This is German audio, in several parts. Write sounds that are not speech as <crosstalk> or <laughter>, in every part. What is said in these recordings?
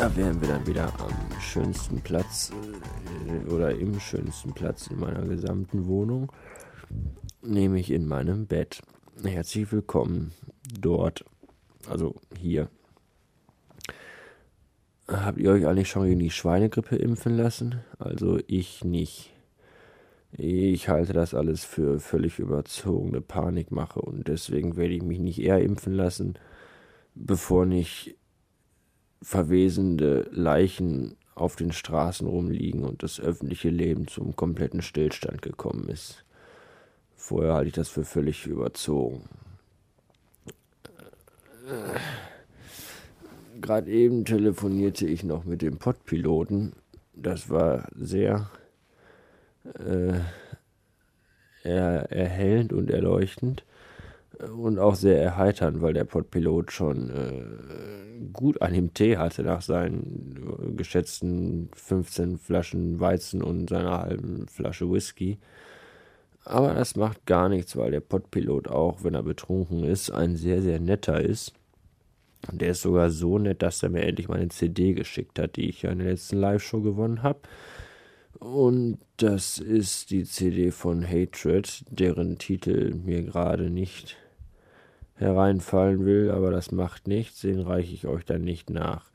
Da wären wir dann wieder am schönsten Platz äh, oder im schönsten Platz in meiner gesamten Wohnung, nämlich in meinem Bett. Herzlich willkommen dort, also hier. Habt ihr euch eigentlich schon gegen die Schweinegrippe impfen lassen? Also ich nicht. Ich halte das alles für völlig überzogene Panikmache und deswegen werde ich mich nicht eher impfen lassen, bevor nicht verwesende Leichen auf den Straßen rumliegen und das öffentliche Leben zum kompletten Stillstand gekommen ist. Vorher halte ich das für völlig überzogen. Gerade eben telefonierte ich noch mit dem Podpiloten. Das war sehr äh, er, erhellend und erleuchtend und auch sehr erheiternd, weil der Podpilot schon äh, gut an dem Tee hatte nach seinen geschätzten 15 Flaschen Weizen und seiner halben Flasche Whisky. Aber das macht gar nichts, weil der Podpilot auch, wenn er betrunken ist, ein sehr, sehr netter ist. Und der ist sogar so nett, dass er mir endlich meine CD geschickt hat, die ich ja in der letzten Live-Show gewonnen habe. Und das ist die CD von Hatred, deren Titel mir gerade nicht hereinfallen will, aber das macht nichts, den reiche ich euch dann nicht nach.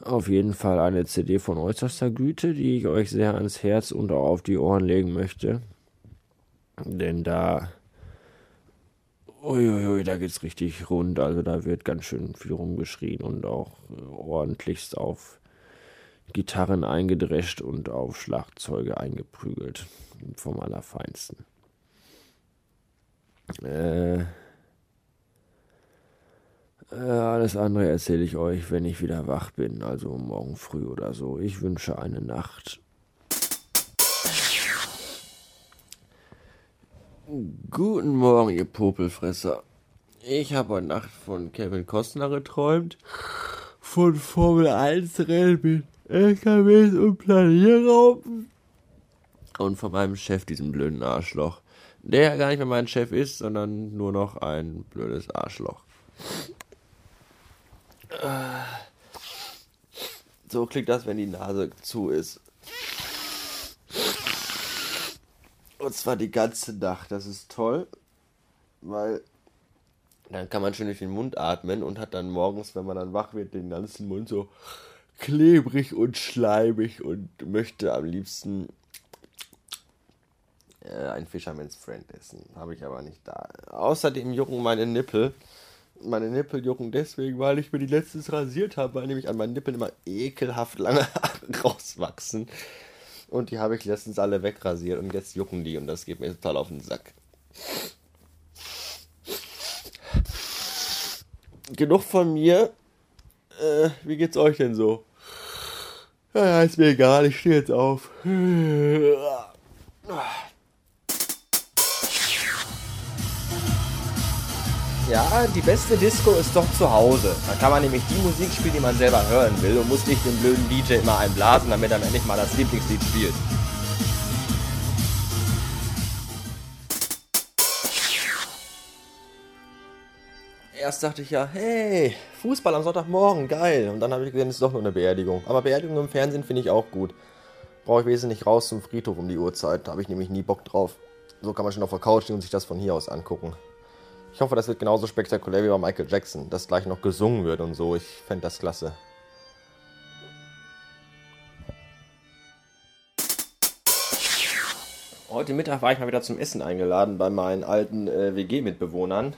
Auf jeden Fall eine CD von äußerster Güte, die ich euch sehr ans Herz und auch auf die Ohren legen möchte. Denn da. Uiuiui, da geht's richtig rund. Also da wird ganz schön viel rumgeschrien und auch ordentlichst auf Gitarren eingedrescht und auf Schlagzeuge eingeprügelt. Vom Allerfeinsten. Äh, äh, alles andere erzähle ich euch, wenn ich wieder wach bin, also morgen früh oder so. Ich wünsche eine Nacht. Guten Morgen, ihr Popelfresser. Ich habe heute Nacht von Kevin Costner geträumt. Von Formel 1 Rennen mit LKWs und Planierraupen. Und von meinem Chef, diesem blöden Arschloch. Der ja gar nicht mehr mein Chef ist, sondern nur noch ein blödes Arschloch. So klingt das, wenn die Nase zu ist. Und zwar die ganze Nacht. Das ist toll, weil dann kann man schön durch den Mund atmen und hat dann morgens, wenn man dann wach wird, den ganzen Mund so klebrig und schleimig und möchte am liebsten äh, ein Fisherman's Friend essen. Habe ich aber nicht da. Außerdem jucken meine Nippel. Meine Nippel jucken deswegen, weil ich mir die letztens rasiert habe, weil nämlich an meinen Nippeln immer ekelhaft lange <laughs> Haare rauswachsen. Und die habe ich letztens alle wegrasiert und jetzt jucken die und das geht mir total auf den Sack. Genug von mir. Äh, wie geht's euch denn so? Ja, ist mir egal, ich stehe jetzt auf. Ja, die beste Disco ist doch zu Hause. Da kann man nämlich die Musik spielen, die man selber hören will und muss nicht den blöden DJ immer einblasen, damit er endlich mal das Lieblingslied spielt. Erst dachte ich ja, hey, Fußball am Sonntagmorgen, geil. Und dann habe ich gesehen, es ist doch nur eine Beerdigung. Aber Beerdigung im Fernsehen finde ich auch gut. Brauche ich wesentlich raus zum Friedhof um die Uhrzeit. Da habe ich nämlich nie Bock drauf. So kann man schon auf der Couch stehen und sich das von hier aus angucken. Ich hoffe, das wird genauso spektakulär wie bei Michael Jackson, dass gleich noch gesungen wird und so. Ich fände das klasse. Heute Mittag war ich mal wieder zum Essen eingeladen bei meinen alten äh, WG-Mitbewohnern.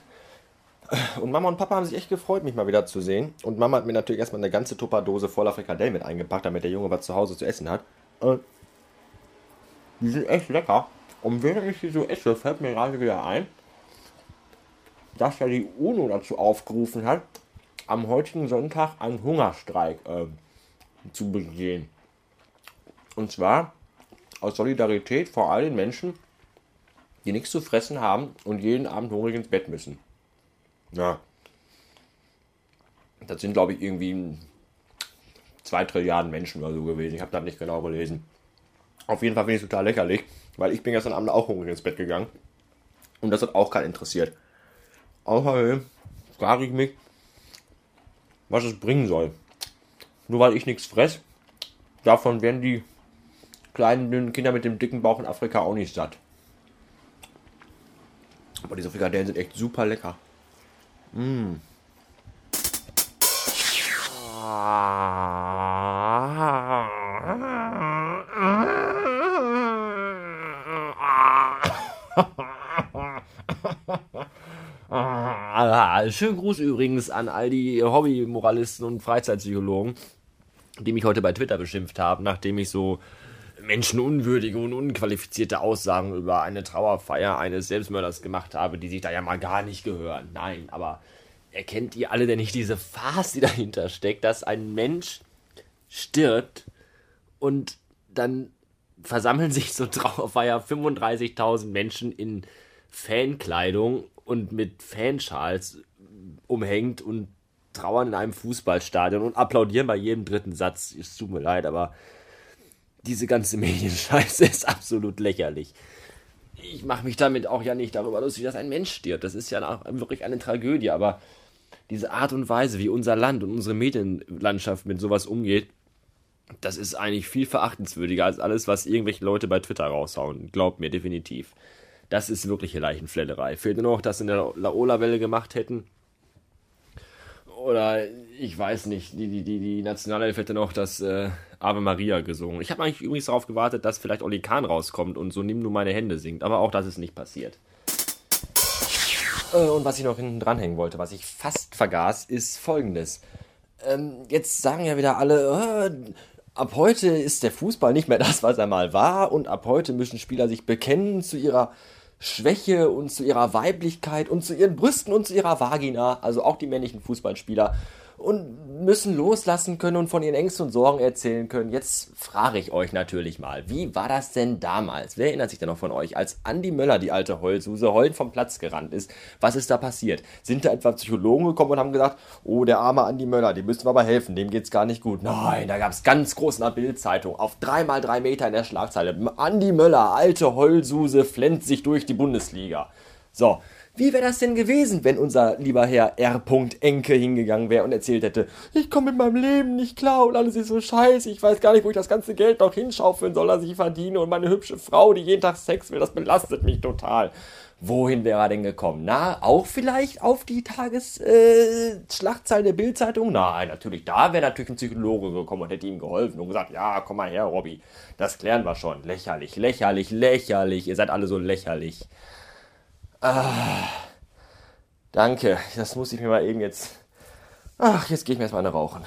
Und Mama und Papa haben sich echt gefreut, mich mal wieder zu sehen. Und Mama hat mir natürlich erstmal eine ganze Tupperdose voller Frikadellen mit eingepackt, damit der Junge was zu Hause zu essen hat. Und die sind echt lecker. Und während ich die so esse, fällt mir gerade wieder ein, dass ja die UNO dazu aufgerufen hat, am heutigen Sonntag einen Hungerstreik äh, zu begehen. Und zwar aus Solidarität vor all den Menschen, die nichts zu fressen haben und jeden Abend hungrig ins Bett müssen. Ja. Das sind, glaube ich, irgendwie zwei Trilliarden Menschen oder so gewesen. Ich habe das nicht genau gelesen. Auf jeden Fall finde ich es total lächerlich, weil ich bin gestern Abend auch hungrig ins Bett gegangen. Und das hat auch keinen interessiert. Außerdem frage ich mich, was es bringen soll. Nur weil ich nichts fress, davon werden die kleinen, dünnen Kinder mit dem dicken Bauch in Afrika auch nicht satt. Aber diese Frikadellen sind echt super lecker. Mmh. Schönen Gruß übrigens an all die Hobby-Moralisten und Freizeitpsychologen, die mich heute bei Twitter beschimpft haben, nachdem ich so menschenunwürdige und unqualifizierte Aussagen über eine Trauerfeier eines Selbstmörders gemacht habe, die sich da ja mal gar nicht gehören. Nein, aber erkennt ihr alle denn nicht diese Farce, die dahinter steckt, dass ein Mensch stirbt und dann versammeln sich so Trauerfeier 35.000 Menschen in Fankleidung und mit Fanschals umhängt und trauern in einem Fußballstadion und applaudieren bei jedem dritten Satz. Es tut mir leid, aber diese ganze <laughs> Medienscheiße ist absolut lächerlich. Ich mache mich damit auch ja nicht darüber lustig, dass ein Mensch stirbt. Das ist ja wirklich eine Tragödie, aber diese Art und Weise, wie unser Land und unsere Medienlandschaft mit sowas umgeht, das ist eigentlich viel verachtenswürdiger als alles, was irgendwelche Leute bei Twitter raushauen. Glaubt mir definitiv. Das ist wirkliche Leichenfledderei. Fehlt nur noch, dass sie eine Laola-Welle gemacht hätten. Oder ich weiß nicht, die, die, die, die Nationalelf hätte noch das äh, Ave Maria gesungen. Ich habe eigentlich übrigens darauf gewartet, dass vielleicht Oli Kahn rauskommt und so Nimm nur meine Hände singt. Aber auch das ist nicht passiert. Äh, und was ich noch hinten dranhängen wollte, was ich fast vergaß, ist folgendes. Ähm, jetzt sagen ja wieder alle, äh, ab heute ist der Fußball nicht mehr das, was er mal war, und ab heute müssen Spieler sich bekennen zu ihrer Schwäche und zu ihrer Weiblichkeit und zu ihren Brüsten und zu ihrer Vagina, also auch die männlichen Fußballspieler und müssen loslassen können und von ihren Ängsten und Sorgen erzählen können. Jetzt frage ich euch natürlich mal, wie war das denn damals? Wer erinnert sich denn noch von euch, als Andi Möller, die alte Heulsuse, heulend vom Platz gerannt ist? Was ist da passiert? Sind da etwa Psychologen gekommen und haben gesagt, oh, der arme Andi Möller, dem müssen wir aber helfen, dem geht's gar nicht gut. Nein, da gab es ganz groß in der Bildzeitung, auf dreimal drei Meter in der Schlagzeile. Andi Möller, alte Heulsuse, flennt sich durch die Bundesliga. So, wie wäre das denn gewesen, wenn unser lieber Herr R. Enke hingegangen wäre und erzählt hätte, ich komme mit meinem Leben nicht klar und alles ist so scheiße, ich weiß gar nicht, wo ich das ganze Geld noch hinschaufeln soll, dass ich verdiene und meine hübsche Frau, die jeden Tag Sex will, das belastet mich total. Wohin wäre er denn gekommen? Na, auch vielleicht auf die Tagesschlagzeile äh, der Bildzeitung? Nein, natürlich, da wäre natürlich ein Psychologe gekommen und hätte ihm geholfen und gesagt, ja, komm mal her, Robby, das klären wir schon. Lächerlich, lächerlich, lächerlich, ihr seid alle so lächerlich. Ah, danke, das muss ich mir mal eben jetzt. Ach, jetzt gehe ich mir erstmal eine rauchen.